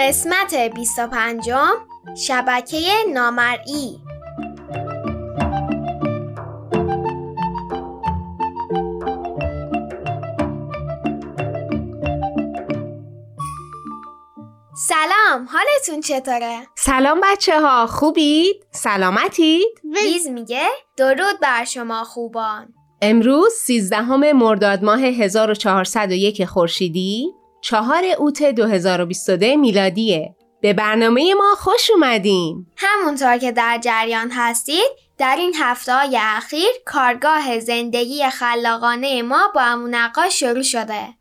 قسمت 25 شبکه نامرئی سلام حالتون چطوره؟ سلام بچه ها خوبید؟ سلامتید؟ ویز میگه درود بر شما خوبان امروز 13 مرداد ماه 1401 خورشیدی چهار اوت 2022 میلادیه. به برنامه ما خوش اومدین. همونطور که در جریان هستید در این هفته های اخیر کارگاه زندگی خلاقانه ما با امونقاش شروع شده.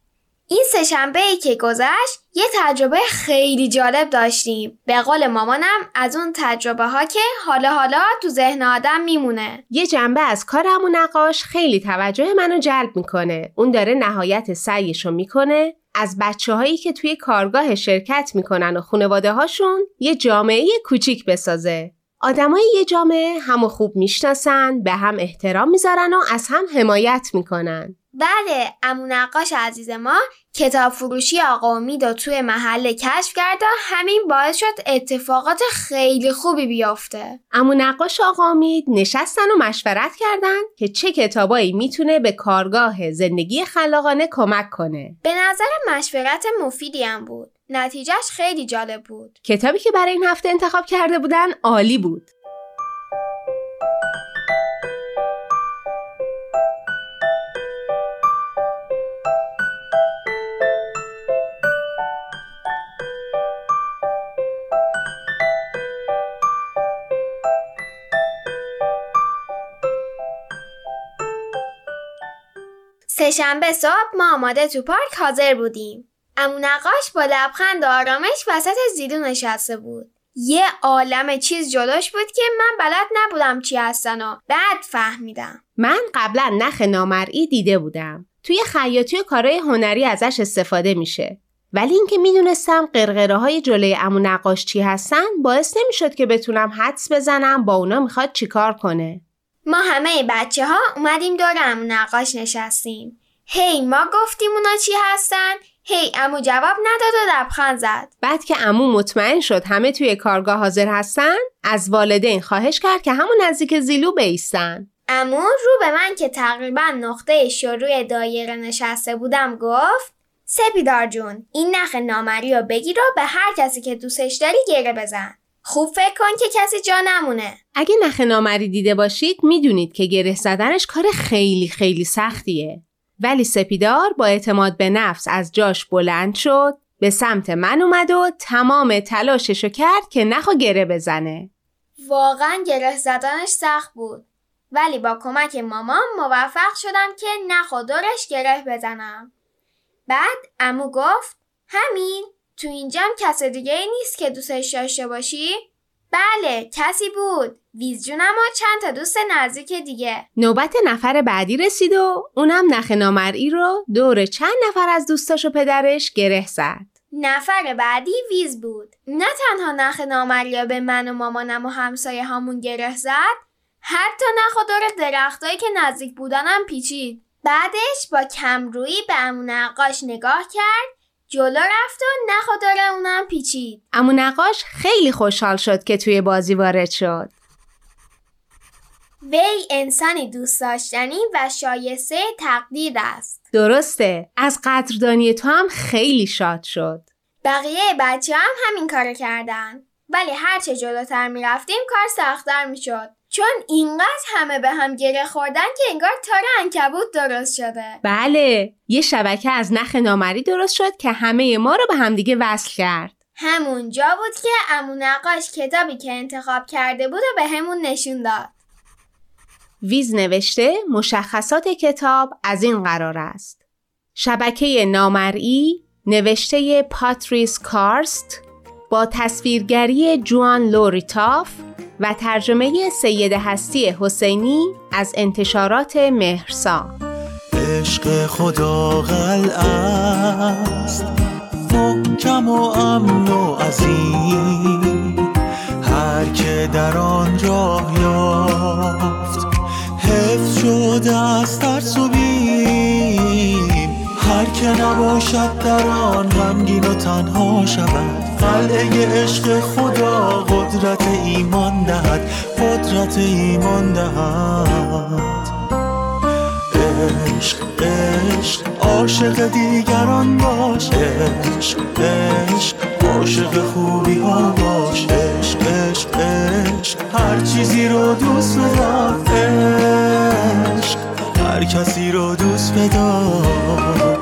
این سهشنبه ای که گذشت یه تجربه خیلی جالب داشتیم به قول مامانم از اون تجربه ها که حالا حالا تو ذهن آدم میمونه یه جنبه از کار امون نقاش خیلی توجه منو جلب می‌کنه اون داره نهایت سعیشو می‌کنه از بچه هایی که توی کارگاه شرکت می‌کنن و خانواده هاشون یه جامعه کوچیک بسازه. آدمای یه جامعه همو خوب می‌شناسن، به هم احترام می‌ذارن و از هم حمایت می‌کنن. بله امو نقاش عزیز ما کتاب فروشی آقا امید و توی محله کشف کرد و همین باعث شد اتفاقات خیلی خوبی بیافته. امو نقاش آقا امید نشستن و مشورت کردن که چه کتابایی می‌تونه به کارگاه زندگی خلاقانه کمک کنه. به نظر مشورت مفیدی هم بود. نتیجهش خیلی جالب بود. کتابی که برای این هفته انتخاب کرده بودن عالی بود. سهشنبه صبح ما آماده تو پارک حاضر بودیم. امو نقاش با لبخند و آرامش وسط زیدو نشسته بود. یه عالم چیز جلوش بود که من بلد نبودم چی هستن و بعد فهمیدم. من قبلا نخ نامرئی دیده بودم. توی خیاطی و کارهای هنری ازش استفاده میشه. ولی اینکه می‌دونستم قرقره های جلوی امو نقاش چی هستن باعث نمی‌شد که بتونم حدس بزنم با اونا می‌خواد چیکار کنه. ما همه بچه ها اومدیم دور امو نقاش نشستیم. هی ما گفتیم اونا چی هستن؟ هی امو جواب نداد و لبخند زد. بعد که امو مطمئن شد همه توی کارگاه حاضر هستن از والدین خواهش کرد که همون نزدیک زیلو بیستن. امو رو به من که تقریبا نقطه شروع دایره نشسته بودم گفت سپیدار جون این نخ نامری رو بگیر و به هر کسی که دوستش داری گره بزن. خوب فکر کن که کسی جا نمونه. اگه نخ نامری دیده باشید می‌دونید که گره زدنش کار خیلی خیلی سختیه. ولی سپیدار با اعتماد به نفس از جاش بلند شد به سمت من اومد و تمام تلاششو کرد که نخو گره بزنه. واقعا گره زدنش سخت بود. ولی با کمک مامان موفق شدم که نخو دورش گره بزنم. بعد امو گفت همین تو اینجا کس دیگه ای نیست که دوستش داشته باشی؟ بله کسی بود. ویز جونم و چند تا دوست نزدیک دیگه. نوبت نفر بعدی رسید و اونم نخ نامرئی رو دور چند نفر از دوستاش و پدرش گره زد. نفر بعدی ویز بود. نه تنها نخ نامریا به من و مامانم و همسایه همون گره زد حتی نخ و دور درختایی که نزدیک بودنم پیچید. بعدش با کمرویی به امون نقاش نگاه کرد جلو رفت و نخوداره اونم پیچید. امو نقاش خیلی خوشحال شد که توی بازی وارد شد. وی انسانی دوست داشتنی و شایسته تقدیر است. درسته از قدردانی تو هم خیلی شاد شد. بقیه بچه هم همین کارو کردن. ولی هرچه جلوتر می‌رفتیم کار سختتر می‌شد. چون اینقدر همه به هم گره خوردن که انگار تار انکبوت درست شده. بله یه شبکه از نخ نامری درست شد که همه ما رو به همدیگه وصل کرد. همون جا بود که امو نقاش کتابی که انتخاب کرده بود و به همون نشون داد. ویز نوشته مشخصات کتاب از این قرار است. شبکه نامرئی نوشته پاتریس کارست با تصویرگری جوان لوریتاف و ترجمه سید هستی حسینی از انتشارات مهرسا. عشق خدا غل است محکم و امن و عظیم. هر که در آن راه یافت حفظ شده از ترس و بیم هر که نباشد در آن غمگین و تنها شود. قلعه عشق خدا قدرت ایمان دهد قدرت ایمان دهد. عشق عشق عاشق دیگران باش. عشق عشق عاشق خوبی ها باش. عشق عشق عشق هر چیزی رو دوست بدار. عشق هر کسی رو دوست بدار.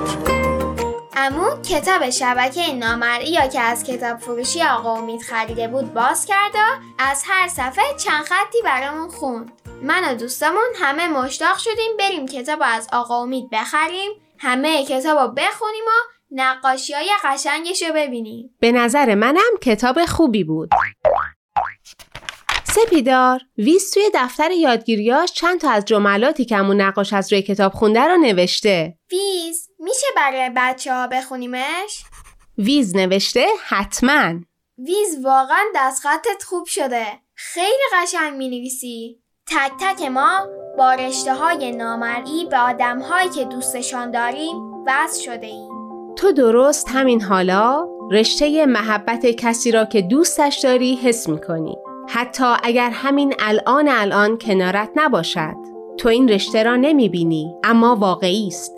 کتاب شبکه نامرئی یا که از کتاب فروشی آقا امید خریده بود باز کرد و از هر صفحه چند خطی برامون خوند. من و دوستامون همه مشتاق شدیم بریم کتاب از آقا امید بخریم همه کتاب رو بخونیم و نقاشی های قشنگش رو ببینیم. به نظر منم کتاب خوبی بود. سپیدار ویز توی دفتر یادگیریاش چند تا از جملاتی که همون نقاش از روی کتاب خونده رو نوشته. ویز میشه برای بچه ها بخونیمش؟ ویز نوشته حتما. ویز واقعا دستخطت خوب شده. خیلی قشنگ می نویسی تک تک ما با رشته های نامرئی به آدم هایی که دوستشان داریم وصل شده ایم. تو درست همین حالا رشته محبت کسی را که دوستش داری حس می کنی. حتی اگر همین الان الان کنارت نباشد. تو این رشته را نمی بینی اما واقعی است.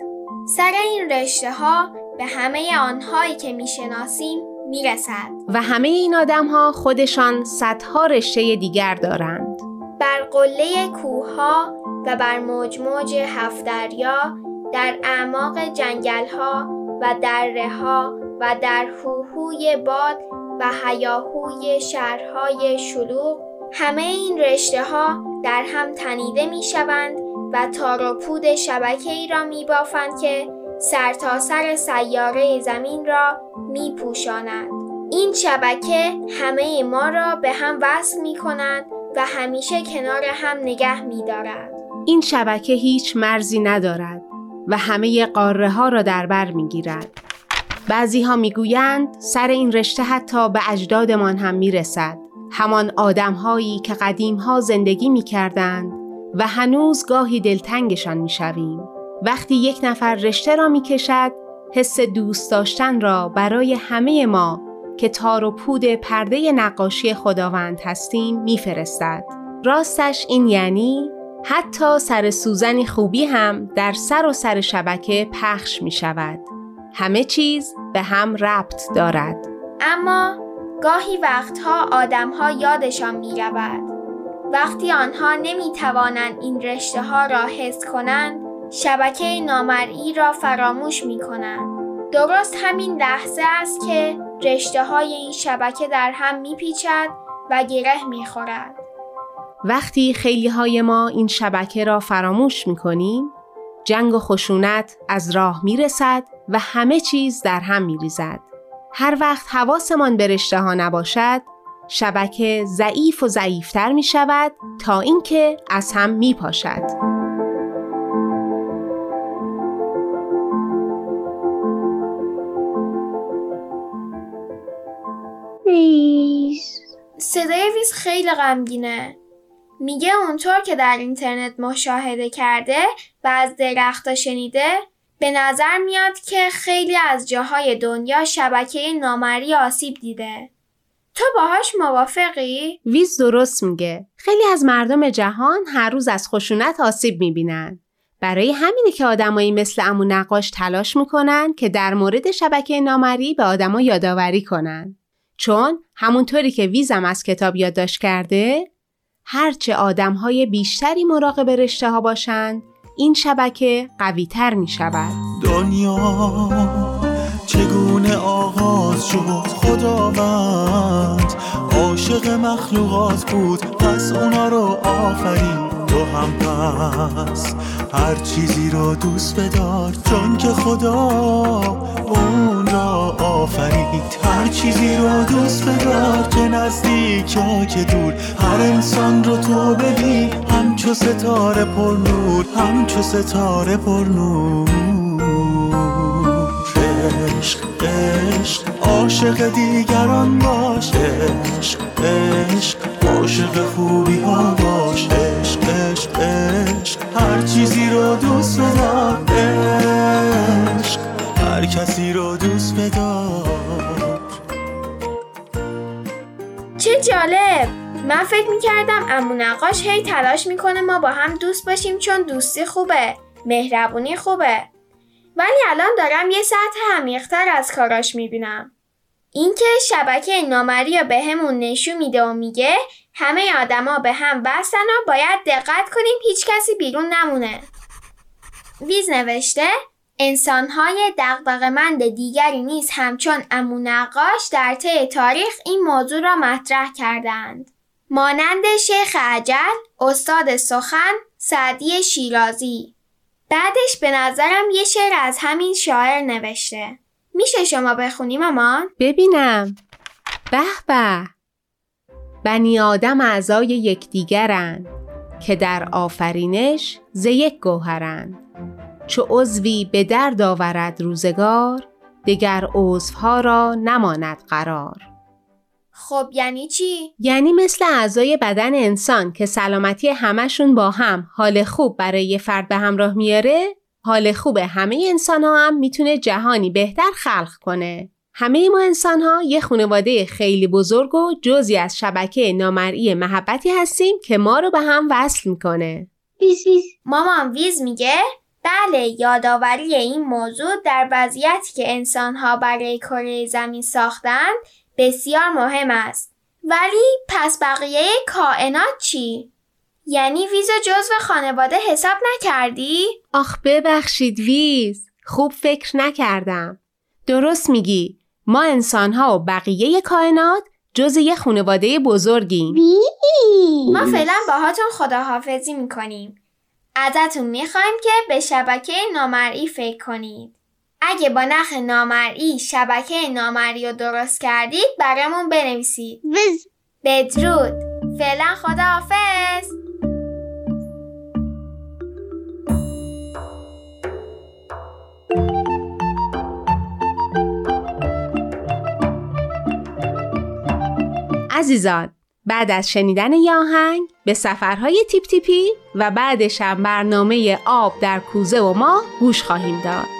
سر این رشته ها به همه آنهایی که می شناسیم می رسد. و همه این آدم ها خودشان صدها رشته دیگر دارند. بر قله کوه ها و بر موج موج هفت دریا در اعماق جنگل ها و دره ها و در هوهوی باد و هیاهوی شهرهای شلوغ همه این رشته ها در هم تنیده می شوند و تار و پود شبکه ای را می بافند که سرتاسر سر سیاره زمین را می پوشاند. این شبکه همه ما را به هم وصل می کند و همیشه کنار هم نگه می دارد. این شبکه هیچ مرزی ندارد و همه قاره ها را در بر می گیرد. بعضی ها می گویند سر این رشته حتی به اجدادمان هم می رسد. همان آدم هایی که قدیم ها زندگی می کردند و هنوز گاهی دلتنگشان می شویم. وقتی یک نفر رشته را می کشد حس دوست داشتن را برای همه ما که تار و پود پرده نقاشی خداوند هستیم میفرستد. راستش این یعنی حتی سر سوزنی خوبی هم در سر و سر شبکه پخش می شود. همه چیز به هم ربط دارد. اما گاهی وقتها آدمها یادشان می رود. وقتی آنها نمی توانند این رشته ها را حس کنند شبکه نامرئی را فراموش می کنند. درست همین لحظه است که رشته های این شبکه در هم می پیچد و گره می خورد. وقتی خیلی های ما این شبکه را فراموش می کنیم، جنگ و خشونت از راه می رسد و همه چیز در هم می ریزد. هر وقت حواسمان به رشته ها نباشد، شبکه ضعیف و ضعیفتر می شود تا اینکه از هم می پاشد. ویز صدای ویز خیلی غمگینه میگه اونطور که در اینترنت مشاهده کرده و از درختا شنیده به نظر میاد که خیلی از جاهای دنیا شبکه نامری آسیب دیده. تو باهاش موافقی؟ ویز درست میگه. خیلی از مردم جهان هر روز از خشونت آسیب می‌بینن. برای همینه که آدمایی مثل امو نقاش تلاش می‌کنن که در مورد شبکه نامری به آدما یادآوری کنن. چون همونطوری که ویزم از کتاب یادداشت کرده هرچه آدم های بیشتری مراقب رشته ها باشند این شبکه قوی تر می شود دنیا چگونه آغاز شد؟ خداوند عاشق مخلوقات بود. پس اونا رو آفرین تو هم پس. هر چیزی رو دوست بدار چون که خدا آفرید. هر چیزی رو دوست بدار که نزدیک یا که دور. هر انسان رو تو ببین همچو ستاره پر نور همچو ستاره پر نور. عشق عشق عاشق دیگران باش. عشق عشق عاشق خوبی ها باش. عشق عشق عشق هر چیزی رو دوست بدار. هر کسی رو دوست بدار چه جالب. من فکر می‌کردم امو نقاش هی تلاش می‌کنه ما با هم دوست باشیم چون دوستی خوبه مهربونی خوبه. ولی الان دارم یه سطح عمیقتر از کاراش می‌بینم. اینکه شبکه نامری رو به همون نشون میده و میگه همه آدما به هم بستن و باید دقت کنیم هیچ کسی بیرون نمونه. ویز نوشته انسانهای دقدقمند دیگری نیز همچون امو نقاش در طی تاریخ این موضوع را مطرح کردند. مانند شیخ عجل، استاد سخن، سعدی شیرازی. بعدش به نظرم یه شعر از همین شاعر نوشته. میشه شما بخونی مامان؟ ببینم به به بنی آدم اعضای یکدیگرند که در آفرینش ز یک گوهرند چو عضوی به درد آورد روزگار دگر عضوها را نماند قرار خب یعنی چی؟ یعنی مثل اعضای بدن انسان که سلامتی همشون با هم حال خوب برای یه فرد به همراه میاره حال خوب همه انسان ها هم می‌تونه جهانی بهتر خلق کنه. همه ما انسان ها یه خانواده خیلی بزرگ و جزی از شبکه نامرئی محبتی هستیم که ما رو به هم وصل می‌کنه. ویز ویز مامان ویز میگه بله یادآوری این موضوع در وضعیتی که انسانها برای کره زمین ساختند بسیار مهم است. ولی پس بقیه کائنات چی؟ یعنی ویزو جزو خانواده حساب نکردی؟ آخ ببخشید ویز خوب فکر نکردم. درست میگی ما انسان ها و بقیه کائنات جز یه خانواده بزرگیم. ویز ما فعلا باهاتون خداحافظی می‌کنیم. ازتون می‌خوایم که به شبکه نامرئی فکر کنید. اگه با نخ نامرئی شبکه نامرئی رو درست کردید برامون بنویسید. ویز بدرود. فعلا خداحافظ. عزیزان بعد از شنیدن یه آهنگ به سفرهای تیپ تیپی و بعدش هم برنامه آب در کوزه و ما گوش خواهیم داد.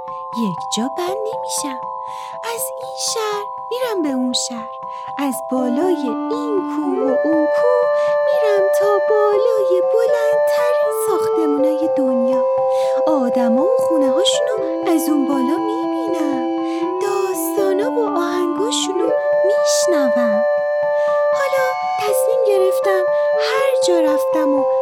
یک جا بند نمیشم. از این شهر میرم به اون شهر. از بالای این کوه و اون کوه میرم تا بالای بلندترین ساختمونای دنیا. آدما و خونه هاشونو از اون بالا می‌بینم. داستانا و آهنگاشونو میشنوم. حالا تصمیم گرفتم هر جا رفتم و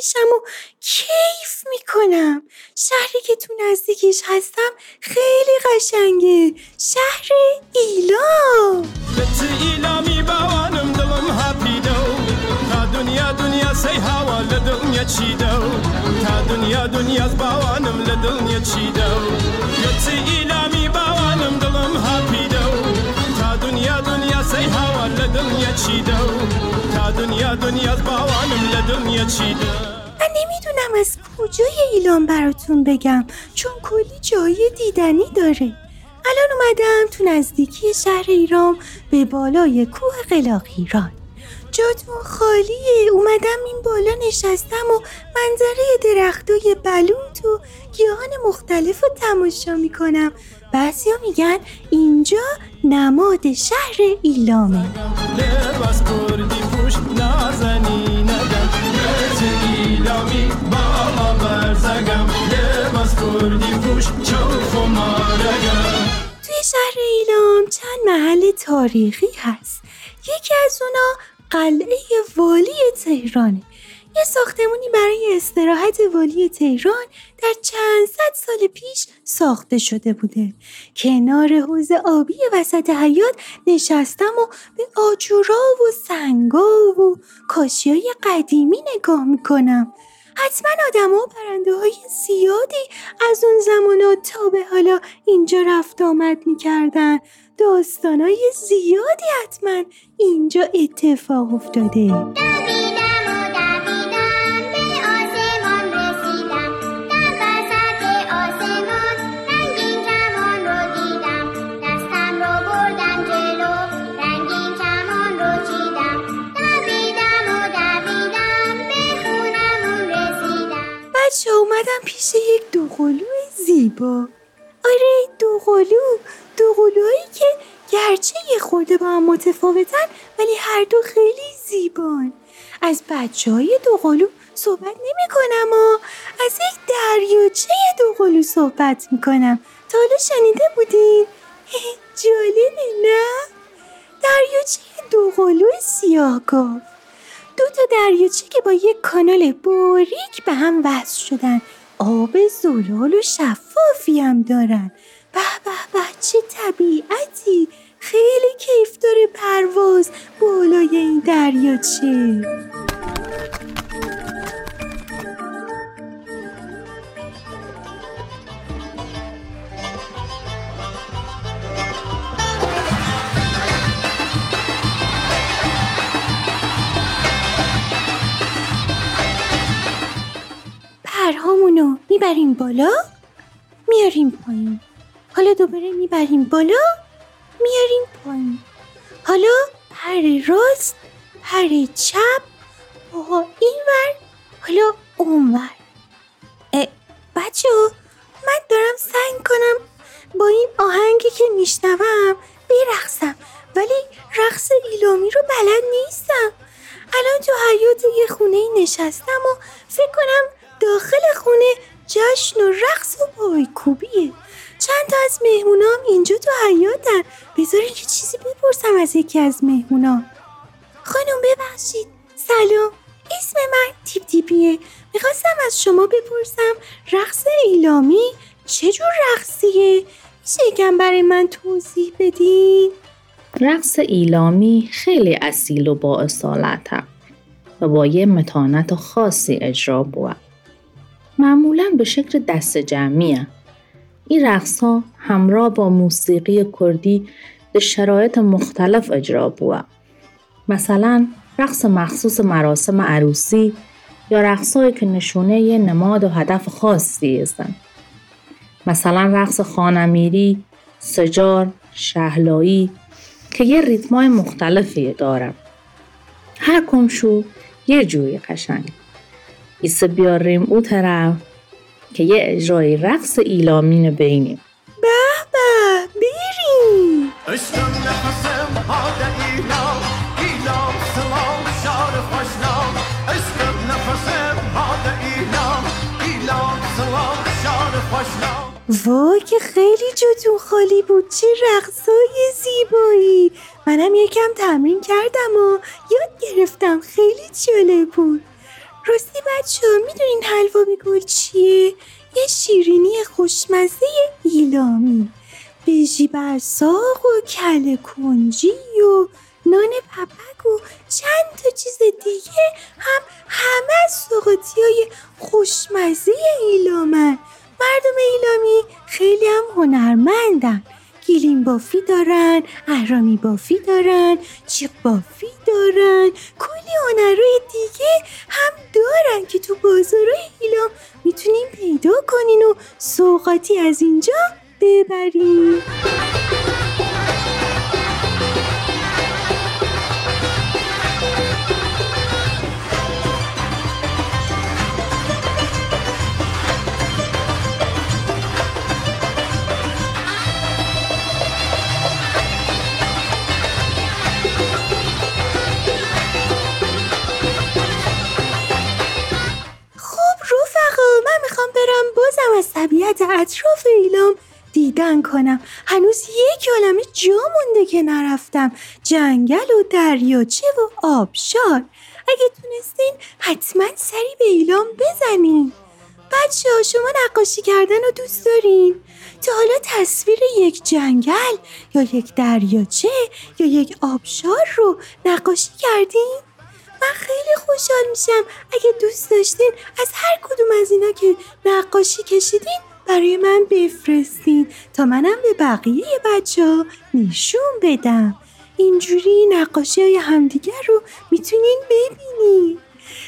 میشم و کیف می‌کنم. شهری که تو نزدیکش هستم خیلی قشنگه. شهر ایلا. دنیا دنیا سی هوا لدنیا تا دنیا و تا دنیا دنیا سەی هاوا لە دڵنیە چیدە و تا دنیا دنیاز باوانم لە دڵنیە چیدە من نمی‌دونم از کجای ایلان براتون بگم چون کلی جای دیدنی داره. الان اومدم تو نزدیکی شهر ایران به بالای کوه قلاق ایران جاتون خالیه. اومدم این بالا نشستم و منظره درختای بلوط و گیاهان مختلف رو تماشا می‌کنم. بعضیا میگن اینجا نماد شهر ایلامه. توی شهر ایلام چند محل تاریخی هست. یکی از اونا قلعه والی تهرانه. یه ساختمونی برای استراحت والی تهران در چند صد سال پیش ساخته شده بوده. کنار حوز آبی وسط حیات نشستم و به آجورا و سنگا و کاشی قدیمی نگاه می‌کنم. حتما آدم و پرنده های زیادی از اون زمانات تا به حالا اینجا رفت آمد می‌کردن. داستانای زیادی حتما اینجا اتفاق افتاده. دویدم و دویدم به آسمان رسیدم. تا در وسط آسمان رنگین کمان رو دیدم. دستم رو بردم جلو رنگین کمان رو چیدم. دویدم و دویدم به خونمون رسیدم. بچه اومدم پیش یک دوقلو زیبا. آره دوقلو دوقلوهایی که گرچه یه خورده با هم متفاوتن ولی هر دو خیلی زیبان. از بچه های دوقلو صحبت نمی کنم و از یک دریاچه دوقلو صحبت می کنم تا حالا شنیده بودین؟ جالبه نه؟ دریاچه دوقلو سیاهگاف دو تا دریاچه که با یک کانال باریک به هم وصل شدن. آب زلال و شفافی هم دارن. به به چه طبیعتی؟ خیلی کیف داره پرواز بالای این دریاچه پرهامونو می‌بریم بالا؟ میاریم پایین. حالا دوباره می‌بریم بالا میاریم پایین. حالا پر راست پر چپ پاها اینور حالا اونور بچه من دارم سعی کنم با این آهنگی که میشنوم برقصم ولی رقص ایلامی رو بلد نیستم. الان تو حیات یه خونه نشستم و فکر کنم داخل خونه جشن و رقص و پایکوبیه چند تا از مهمونام اینجا تو حیاتن بذارین که چیزی بپرسم از یکی از مهمونا خانم ببخشید. سلام. اسم من تیپ تیپیه. می‌خواستم از شما بپرسم رقص ایلامی چه جور رقصیه؟ میشه یکم برای من توضیح بدین؟ رقص ایلامی خیلی اصیل و با اصالت و با یه متانت خاصی اجرا بود. معمولا به شکل دست جمعی این رقص ها همراه با موسیقی کردی به شرایط مختلف اجرا بود. مثلا رقص مخصوص مراسم عروسی یا رقصهایی که نشونه یه نماد و هدف خاصی هستند. مثلا رقص خانمیری، سجار، شهلایی که یه ریتمای مختلفی دارم. هر کمشو یه جوری قشنگ. ایسه بیاریم او طرف که یه اجرای رقص ایلامین بینیم. به به بریم عشقم نفسم هاد ایلام. ایلام سلام شاد خوشنام. عشقم نفسم هاد ایلام. ایلام سلام شاد خوشنام. وای که خیلی جاتون خالی بود چه رقصای زیبایی. منم یکم تمرین کردم و یاد گرفتم خیلی جالب بود. راستی بچه ها می‌دونین حلوا به گل چیه؟ یه شیرینی خوشمزه ایلامی. بیجی برساق و کل کنجی و نان پپک و چند تا چیز دیگه هم همه از سوقاتی های خوشمزه ایلامن. مردم ایلامی خیلی هم هنرمندن. گیلین بافی دارن اهرامی بافی دارن چیق بافی دارن. کلی هنرهای دیگه هم دارن که تو بازارهای ایلام می‌تونین پیدا کنین و سوقاتی از اینجا ببرین. از طبیعت اطراف ایلام دیدن کنم هنوز یک عالمه جا مونده که نرفتم جنگل و دریاچه و آبشار اگه تونستین حتما سری به ایلام بزنین بچه ها شما نقاشی کردن رو دوست دارین؟ تا حالا تصویر یک جنگل یا یک دریاچه یا یک آبشار رو نقاشی کردین؟ من خیلی خوشحال میشم. اگه دوست داشتین از هر کدوم از اینا که نقاشی کشیدین برای من بفرستین. تا منم به بقیه بچه ها نشون بدم. اینجوری نقاشی های همدیگر رو می‌تونین ببینین.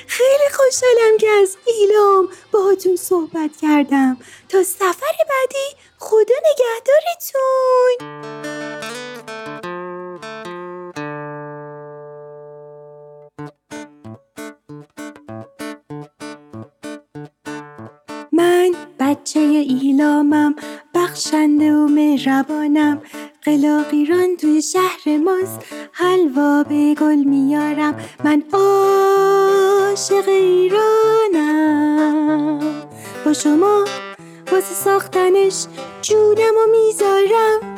خیلی خوشحالم که از ایلام باهاتون صحبت کردم. تا سفر بعدی خدا نگهدارتون. بچه ایلامم بخشنده و مهربانم. قلاقیران توی شهر ماست حلوا به گل میارم. من عاشق ایرانم. با شما واسه ساختنش جونم و می‌ذارم.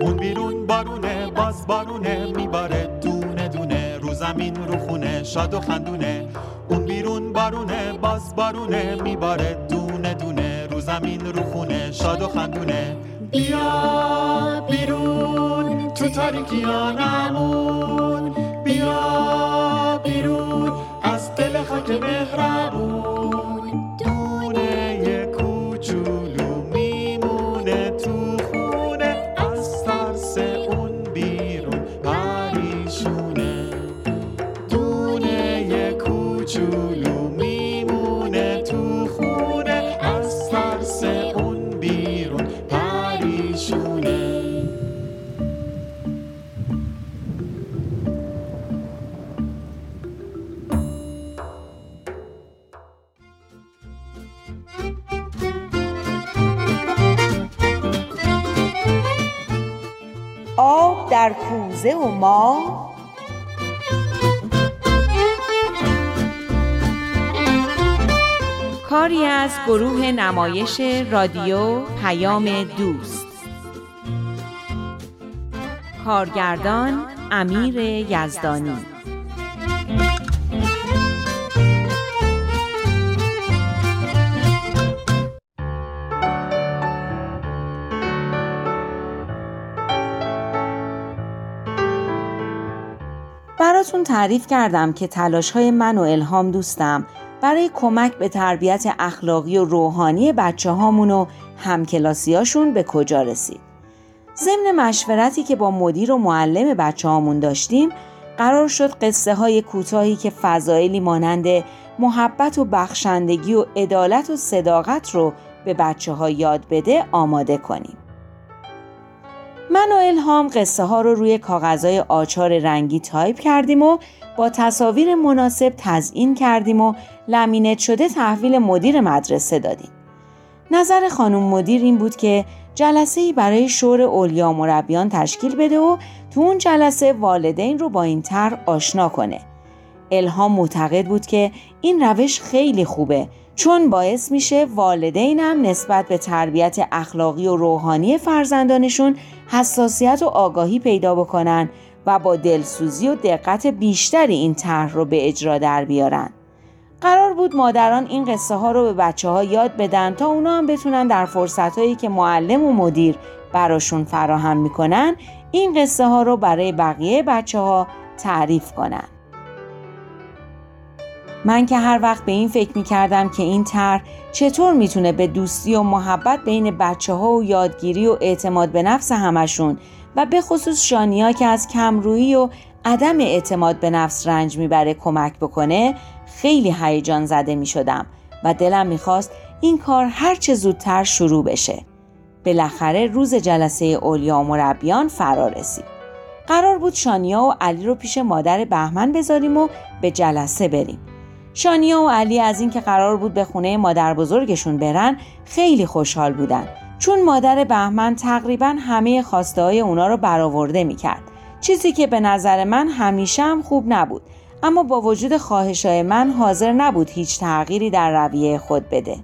اون بیرون بارونه باز بارونه میباره دونه دونه. رو زمین رو خونه شاد و خندونه. بارونه باز بارونه میباره دونه دونه رو زمین رو خونه شاد و خندونه. بیا بیرون تو تاریکیانمون کوزه و ما کاری از گروه نمایش رادیو پیام دوست. کارگردان امیر یزدانی. تعریف کردم که تلاش های من و الهام دوستم برای کمک به تربیت اخلاقی و روحانی بچه هامون و همکلاسیاشون به کجا رسید. ضمن مشورتی که با مدیر و معلم بچه هامون داشتیم قرار شد قصه های کوتاهی که فضایلی مانند محبت و بخشندگی و عدالت و صداقت رو به بچه ها یاد بده آماده کنیم. من و الهام قصه ها رو روی کاغذهای آچهار رنگی تایپ کردیم و با تصاویر مناسب تزیین کردیم و لمینت شده تحویل مدیر مدرسه دادیم. نظر خانم مدیر این بود که جلسه ای برای شورای اولیا مربیان تشکیل بده و تو اون جلسه والدین رو با این طرح آشنا کنه. الهام معتقد بود که این روش خیلی خوبه چون باعث میشه والدینم نسبت به تربیت اخلاقی و روحانی فرزندانشون حساسیت و آگاهی پیدا بکنن و با دلسوزی و دقت بیشتری این طرح رو به اجرا در بیارن. قرار بود مادران این قصه ها رو به بچه ها یاد بدن تا اونا هم بتونن در فرصت هایی که معلم و مدیر براشون فراهم می‌کنن این قصه ها رو برای بقیه بچه ها تعریف کنن. من که هر وقت به این فکر می کردم که این طرح چطور می‌تونه به دوستی و محبت بین بچه ها و یادگیری و اعتماد به نفس همشون و به خصوص شانیا که از کمرویی و عدم اعتماد به نفس رنج می‌بره کمک بکنه خیلی هیجان زده می شدم و دلم می‌خواست این کار هرچه زودتر شروع بشه. بالاخره روز جلسه اولیا و مربیان فرا رسید. قرار بود شانیا و علی رو پیش مادر بهمن بذاریم و به جلسه بریم. شانیا و علی از اینکه قرار بود به خونه مادر بزرگشون برن خیلی خوشحال بودن چون مادر بهمن تقریبا همه خواسته های اونا رو برآورده می‌کرد چیزی که به نظر من همیشه هم خوب نبود اما با وجود خواهشای من حاضر نبود هیچ تغییری در رویه خود بده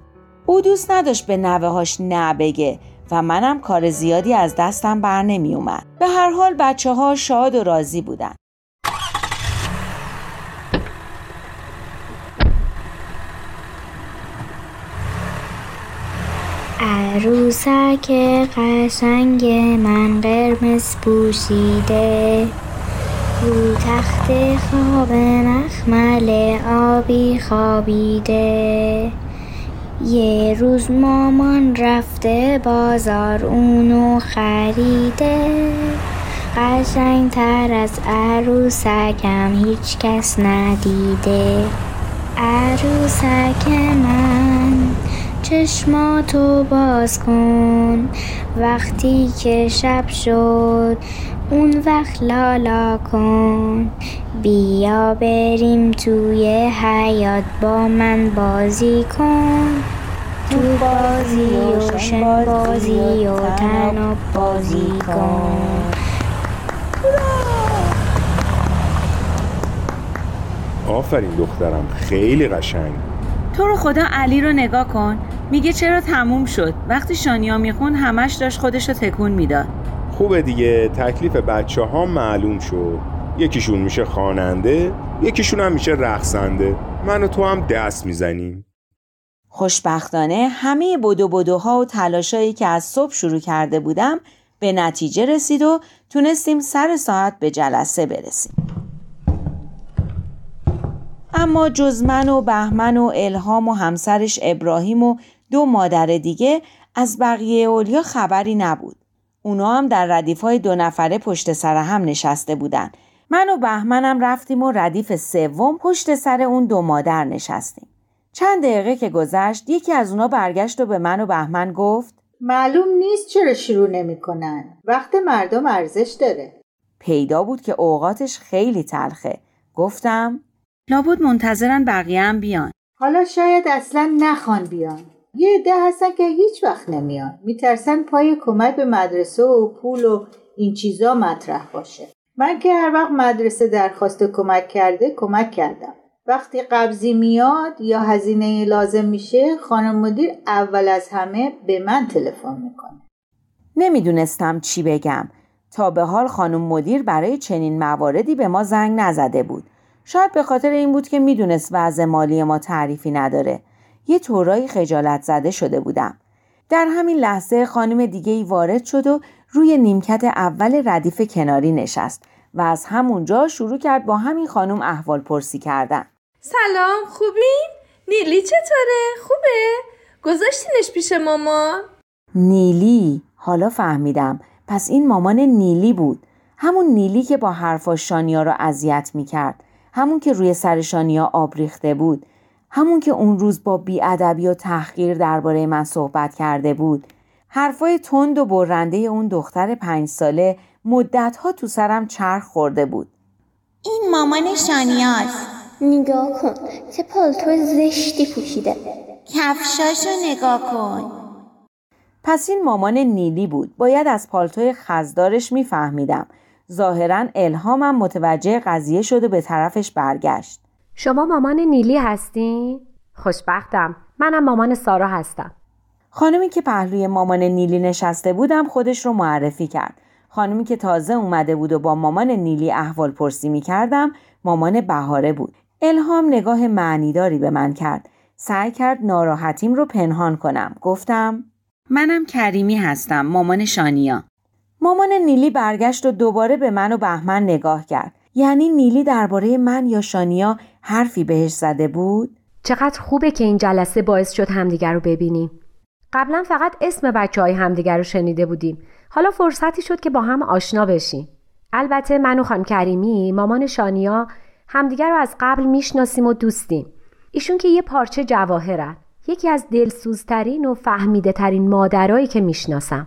او دوست نداشت به نوه‌هاش نه بگه و منم کار زیادی از دستم بر نمی اومد. به هر حال بچه ها شاد و راضی بودن. عروسک قشنگ من قرمز پوشیده. رو تخت خواب مخمل آبی خوابیده. یه روز مامان رفته بازار اونو خریده. قشنگ تر از عروسکم هیچ کس ندیده. عروسک من چشماتو باز کن. وقتی که شب شد اون وقت لالا کن. بیا بریم توی حیات با من بازی کن. تو بازی و شن بازی و تناب بازی کن. آفرین دخترم خیلی قشنگ. تو رو خدا علی رو نگاه کن. میگه چرا تموم شد. وقتی شانیا میخون همش داشت خودش رو تکون می‌داد. خوبه دیگه. تکلیف بچه ها معلوم شد. یکیشون میشه خواننده یکیشون هم میشه رقصنده. من و تو هم دست می‌زنیم. خوشبختانه همه بدو بدوها و تلاشایی که از صبح شروع کرده بودم به نتیجه رسید و تونستیم سر ساعت به جلسه برسیم. اما جز من و بهمن و الهام و همسرش ابراهیم و دو مادر دیگه از بقیه اولیا خبری نبود. اونا هم در ردیف های دو نفره پشت سر هم نشسته بودن. من و بهمنم رفتیم و ردیف سوم پشت سر اون دو مادر نشستیم. چند دقیقه که گذشت یکی از اونا برگشت و به من و بهمن گفت معلوم نیست چرا شروع نمی‌کنن. وقت مردم ارزش داره. پیدا بود که اوقاتش خیلی تلخه. گفتم لابد منتظرن بقیه هم بیان. حالا شاید اصلا نخوان بیان. یه عده هستن که هیچ وقت نمیان. میترسن پای کمک به مدرسه و پول و این چیزا مطرح باشه. من که هر وقت مدرسه درخواست کمک کرده کمک کردم. وقتی قبضی میاد یا هزینه لازم میشه خانم مدیر اول از همه به من تلفن می‌کنه. نمی‌دونستم چی بگم. تا به حال خانم مدیر برای چنین مواردی به ما زنگ نزده بود. شاید به خاطر این بود که می‌دونست وضع مالی ما تعریفی نداره. یه طورایی خجالت زده شده بودم. در همین لحظه خانم دیگه ای وارد شد و روی نیمکت اول ردیف کناری نشست و از همونجا شروع کرد با همین خانم احوال پرسی کردن. سلام خوبین؟ نیلی چطوره؟ خوبه؟ گذاشتینش پیش مامان؟ نیلی حالا فهمیدم پس این مامان نیلی بود همون نیلی که با حرفاش شانیا رو اذیت می‌کرد همون که روی سر شانیا آب ریخته بود. همون که اون روز با بیادبی و تحقیر درباره من صحبت کرده بود. حرفای تند و برنده اون دختر پنج ساله مدتها تو سرم چرخ خورده بود. این مامان شانیاست. نگاه کن چه پالتو زشتی پوشیده. کفشاشو نگاه کن. پس این مامان نیلی بود. باید از پالتوی خزدارش میفهمیدم. ظاهرا الهامم متوجه قضیه شد و به طرفش برگشت. شما مامان نیلی هستین؟ خوشبختم. منم مامان سارا هستم. خانمی که پهلوی مامان نیلی نشسته بودم خودش رو معرفی کرد. خانمی که تازه اومده بود و با مامان نیلی احوال پرسی می کردم مامان بهاره بود. الهام نگاه معنیداری به من کرد. سعی کرد ناراحتیم رو پنهان کنم. گفتم منم کریمی هستم مامان شانیا. مامان نیلی برگشت و دوباره به من و بهمن نگاه کرد. یعنی نیلی درباره من یا شانیا حرفی بهش زده بود؟ چقدر خوبه که این جلسه باعث شد همدیگر رو ببینیم. قبلا فقط اسم بچه های همدیگر رو شنیده بودیم. حالا فرصتی شد که با هم آشنا بشیم. البته من و خانم کریمی مامان شانیا همدیگر رو از قبل می‌شناسیم و دوستیم. ایشون که یه پارچه جواهرن. یکی از دلسوزترین و فهمیده ترین مادرایی که می‌شناسم.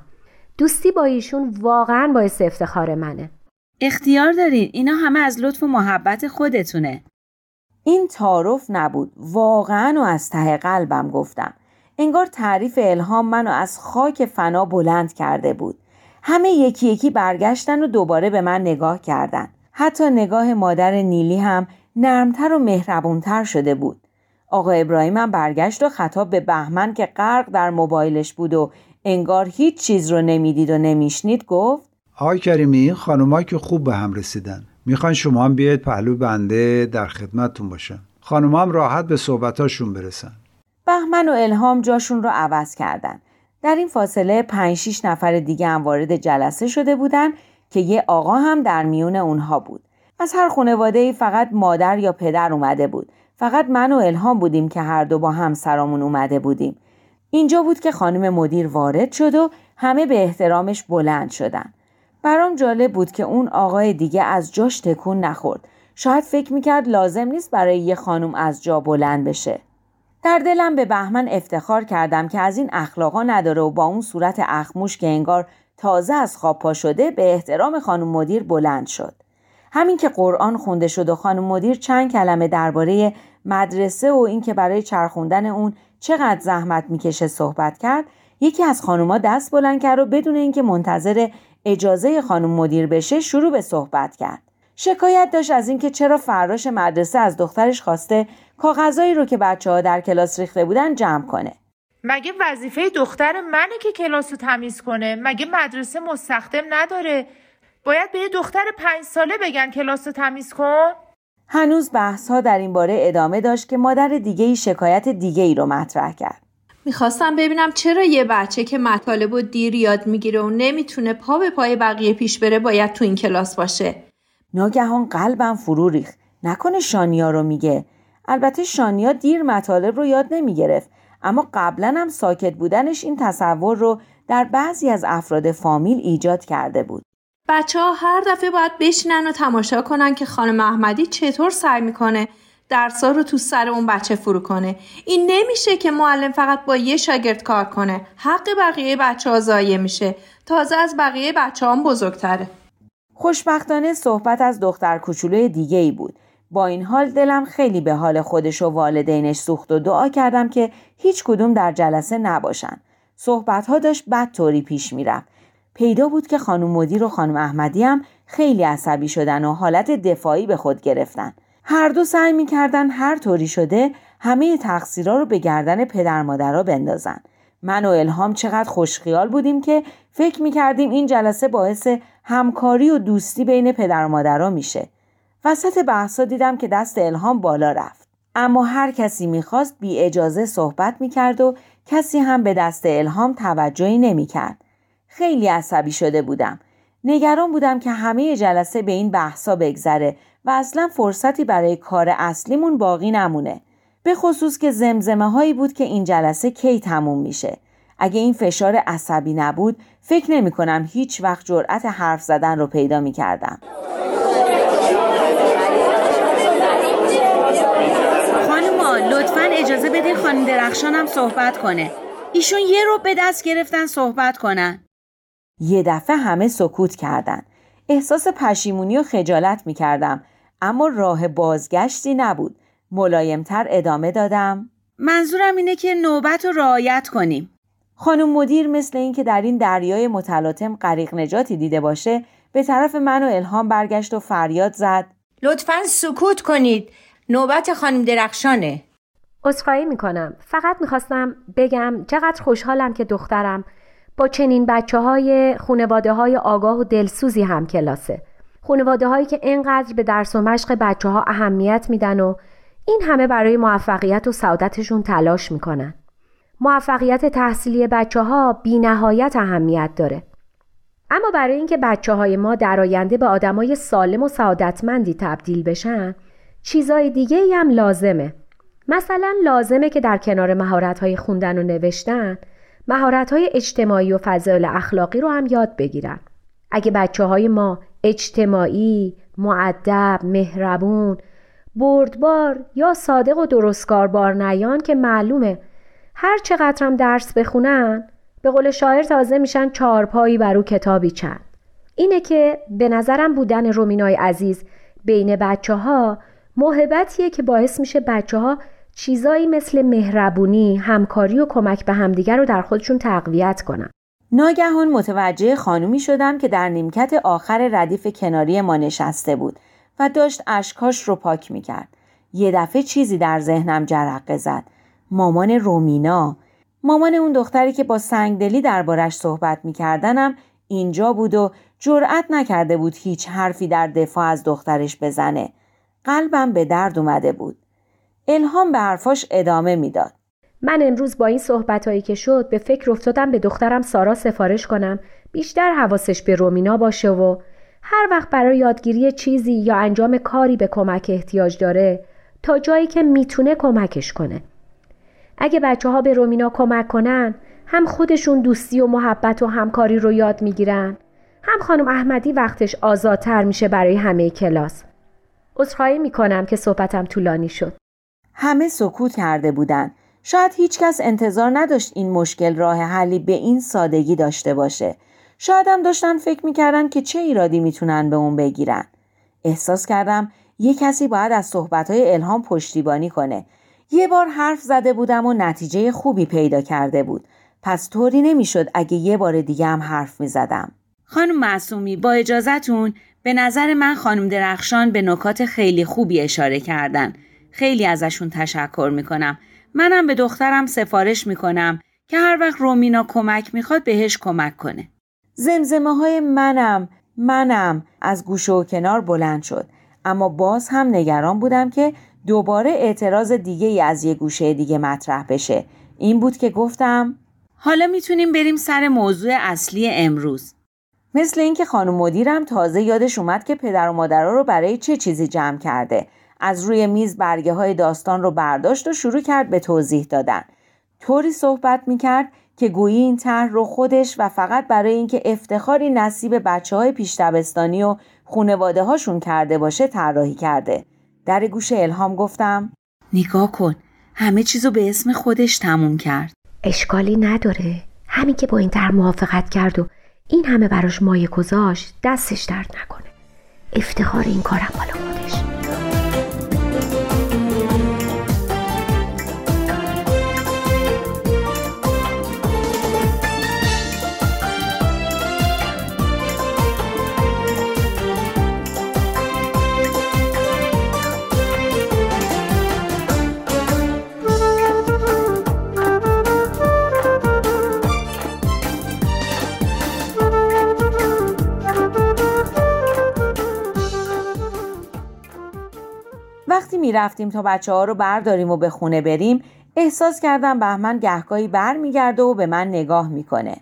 دوستی با ایشون واقعا باعث افتخار منه. اختیار دارین. اینا همه از لطف و محبت خودتونه. این تعارف نبود. واقعا و از ته قلبم گفتم. انگار تعریف الهام منو از خاک فنا بلند کرده بود. همه یکی یکی برگشتن و دوباره به من نگاه کردن. حتی نگاه مادر نیلی هم نرمتر و مهربونتر شده بود. آقا ابراهیم هم برگشت و خطاب به بهمن که غرق در موبایلش بود و انگار هیچ چیز رو نمی‌دید و نمیشنید گفت. آقای کریمی این خانوما که خوب به هم رسیدن. می‌خوان شما هم بیاید پهلو بنده در خدمتتون باشن. خانوما هم راحت به صحبتاشون برسن. بهمن و الهام جاشون رو عوض کردن. در این فاصله پنج شیش نفر دیگه هم وارد جلسه شده بودن که یه آقا هم در میون اونها بود. از هر خانواده فقط مادر یا پدر اومده بود. فقط من و الهام بودیم که هر دو با همسرامون اومده بودیم. اینجا بود که خانم مدیر وارد شد و همه به احترامش بلند شدن. برام جالب بود که اون آقای دیگه از جاش تکون نخورد. شاید فکر می‌کرد لازم نیست برای یه خانم از جا بلند بشه. در دلم به بهمن افتخار کردم که از این اخلاقا نداره و با اون صورت اخموش که انگار تازه از خواب پا شده به احترام خانم مدیر بلند شد. همین که قرآن خونده شد و خانم مدیر چند کلمه درباره مدرسه و اینکه برای چرخوندن اون چقدر زحمت می‌کشه صحبت کرد یکی از خانوما دست بلند کرد و بدون اینکه منتظر اجازه خانم مدیر بشه شروع به صحبت کرد. شکایت داشت از اینکه چرا فراش مدرسه از دخترش خواسته کاغذایی رو که بچه ها در کلاس ریخته بودن جمع کنه. مگه وظیفه دختر منه که کلاس رو تمیز کنه؟ مگه مدرسه مستخدم نداره؟ باید به دختر پنج ساله بگن کلاس رو تمیز کن؟ هنوز بحث ها در این باره ادامه داشت که مادر دیگه ای شکایت دیگه ای رو مطرح کرد. می‌خواستم ببینم چرا یه بچه که مطالب و دیر یاد می‌گیره و نمی‌تونه پا به پای بقیه پیش بره باید تو این کلاس باشه. ناگهان قلبم فرو ریخت. نکنه شانیا رو میگه. البته شانیا دیر مطالب رو یاد نمی‌گرفت. اما قبلا هم ساکت بودنش این تصور رو در بعضی از افراد فامیل ایجاد کرده بود. بچه ها هر دفعه باید بشینن و تماشا کنن که خانم احمدی چطور سعی می‌کنه درسا رو تو سر اون بچه فرو کنه. این نمیشه که معلم فقط با یه شاگرد کار کنه. حق بقیه بچه ها ضایع میشه. تازه از بقیه بچه هم بزرگتره. خوشبختانه صحبت از دختر کوچولوی دیگه ای بود. با این حال دلم خیلی به حال خودش و والدینش سوخت و دعا کردم که هیچ کدوم در جلسه نباشن. صحبت ها داشت بد طوری پیش می‌رفت. پیدا بود که خانم مدیر و خانم احمدی هم خیلی عصبی شدن و حالت دفاعی به خود گرفتن. هر دو سعی می‌کردن هر طوری شده همه تقصیرها رو به گردن پدر مادرها بندازن. من و الهام چقدر خوشخیال بودیم که فکر می‌کردیم این جلسه باعث همکاری و دوستی بین پدر و مادرها میشه. وسط بحثا دیدم که دست الهام بالا رفت. اما هر کسی می‌خواست بی اجازه صحبت می‌کرد و کسی هم به دست الهام توجهی نمی‌کرد. خیلی عصبی شده بودم. نگران بودم که همه جلسه به این بحثا بگذره و اصلا فرصتی برای کار اصلیمون باقی نمونه. به خصوص که زمزمه هایی بود که این جلسه کی تموم میشه. اگه این فشار عصبی نبود فکر نمی کنم هیچ وقت جرأت حرف زدن رو پیدا می کردم. لطفا اجازه بدین خانم درخشانم صحبت کنه. ایشون یه رو به دست گرفتن صحبت کنن. یه دفعه همه سکوت کردن. احساس پشیمونی و خجالت می کردم اما راه بازگشتی نبود. ملایمتر ادامه دادم. منظورم اینه که نوبت رو رعایت کنیم. خانم مدیر مثل اینکه در این دریای متلاطم غریق نجاتی دیده باشه به طرف من و الهام برگشت و فریاد زد. لطفا سکوت کنید. نوبت خانم درخشانه. عذرخواهی می‌کنم. فقط می‌خواستم بگم چقدر خوشحالم که دخترم چنین بچه های خونواده های آگاه و دلسوزی هم کلاسه. خونواده هایی که اینقدر به درس و مشق بچه ها اهمیت میدن و این همه برای موفقیت و سعادتشون تلاش می‌کنن. موفقیت تحصیلی بچه ها بی نهایت اهمیت داره. اما برای اینکه بچه های ما در آینده به آدمای سالم و سعادتمندی تبدیل بشن چیزای دیگه هم لازمه. مثلا لازمه که در کنار مهارت های خوندن و نوشتن مهارت های اجتماعی و فضایل اخلاقی رو هم یاد بگیرن. اگه بچه های ما اجتماعی، معدب، مهربون، بردبار یا صادق و درستکار بار نیان که معلومه هر چقدر هم درس بخونن به قول شاعر تازه میشن چارپایی بر او کتابی چند. اینه که به نظرم بودن رومینای عزیز بین بچه ها محبتیه که باعث میشه بچه ها چیزایی مثل مهربونی، همکاری و کمک به همدیگر رو در خودشون تقویت کنن. ناگهان متوجه خانومی شدم که در نیمکت آخر ردیف کناری ما نشسته بود و داشت اشکاش رو پاک می‌کرد. یه دفعه چیزی در ذهنم جرقه زد. مامان رومینا. مامان اون دختری که با سنگدلی دربارش صحبت میکردنم اینجا بود و جرأت نکرده بود هیچ حرفی در دفاع از دخترش بزنه. قلبم به درد اومده بود. الهام به حرفاش ادامه می‌داد. من امروز با این صحبت هایی که شد به فکر افتادم به دخترم سارا سفارش کنم بیشتر حواسش به رومینا باشه و هر وقت برای یادگیری چیزی یا انجام کاری به کمک احتیاج داره تا جایی که می‌تونه کمکش کنه. اگه بچه ها به رومینا کمک کنن هم خودشون دوستی و محبت و همکاری رو یاد می‌گیرن هم خانم احمدی وقتش آزادتر میشه برای همه کلاس. عذرخواهی می‌کنم که صحبتم طولانی شد. همه سکوت کرده بودند. شاید هیچکس انتظار نداشت این مشکل راه حلی به این سادگی داشته باشه. شایدم داشتن فکر می‌کردن که چه ایرادی می‌تونن به اون بگیرن. احساس کردم یه کسی باید از صحبتهای الهام پشتیبانی کنه. یه بار حرف زده بودم و نتیجه خوبی پیدا کرده بود. پس طوری نمی‌شد اگه یه بار دیگه هم حرف می‌زدم. خانم معصومی با اجازتون به نظر من خانم درخشان به نکات خیلی خوبی اشاره کردن. خیلی ازشون تشکر می‌کنم. منم به دخترم سفارش می‌کنم که هر وقت رومینا کمک می‌خواد بهش کمک کنه. زمزمه های منم منم از گوشه و کنار بلند شد اما باز هم نگران بودم که دوباره اعتراض دیگه ای از یه گوشه دیگه مطرح بشه این بود که گفتم حالا می‌تونیم بریم سر موضوع اصلی امروز مثل اینکه خانم مدیرم تازه یادش اومد که پدر و مادرها رو برای چه چیزی جمع کرده از روی میز برگه های داستان رو برداشت و شروع کرد به توضیح دادن. طوری صحبت می‌کرد که گویی این طرح رو خودش و فقط برای اینکه افتخاری نصیب بچه های پیش دبستانی و خونواده هاشون کرده باشه طراحی کرده. در گوش الهام گفتم نگاه کن همه چیزو به اسم خودش تموم کرد. اشکالی نداره. همین که با این طرح موافقت کرد و این همه براش مایه گذاشت دستش درد نکنه. افتخار این کارم بالا خودش. می رفتیم تا بچه ها رو برداریم و به خونه بریم احساس کردم بهمن گهگاهی بر میگرده و به من نگاه می‌کنه.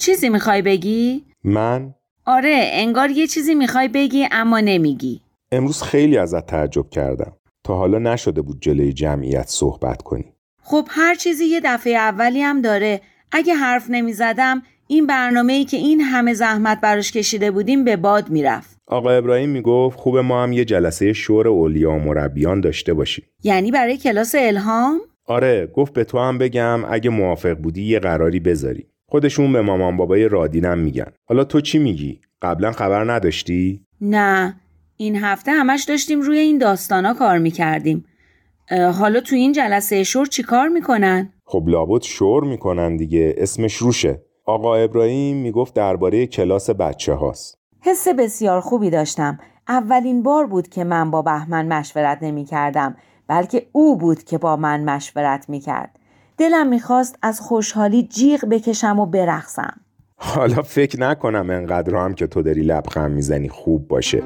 چیزی می‌خوای بگی؟ من؟ آره انگار یه چیزی می‌خوای بگی اما نمیگی. امروز خیلی ازت تعجب کردم. تا حالا نشده بود جلوی جمعیت صحبت کنی. خب هر چیزی یه دفعه اولی هم داره. اگه حرف نمی‌زدم این برنامه ای که این همه زحمت براش کشیده بودیم به باد می‌رفت. آقا ابراهیم می‌گفت خوب ما هم یه جلسه شور اولیا و مربیان داشته باشیم. یعنی برای کلاس الهام؟ آره گفت به تو هم بگم اگه موافق بودی یه قراری بذاری. خودشون به مامان بابای رادینم میگن. حالا تو چی میگی؟ قبلا خبر نداشتی؟ نه این هفته همش داشتیم روی این داستانا کار می‌کردیم. حالا تو این جلسه شور چی کار می‌کنن؟ خب لابد شور می‌کنن دیگه اسمش روشه. آقا ابراهیم می‌گفت درباره کلاس بچه هاست حس بسیار خوبی داشتم. اولین بار بود که من با بهمن مشورت نمی کردم بلکه او بود که با من مشورت می کرد دلم می‌خواست از خوشحالی جیغ بکشم و برقصم. حالا فکر نکنم انقدر هم که تو داری لبخند می‌زنی خوب باشه.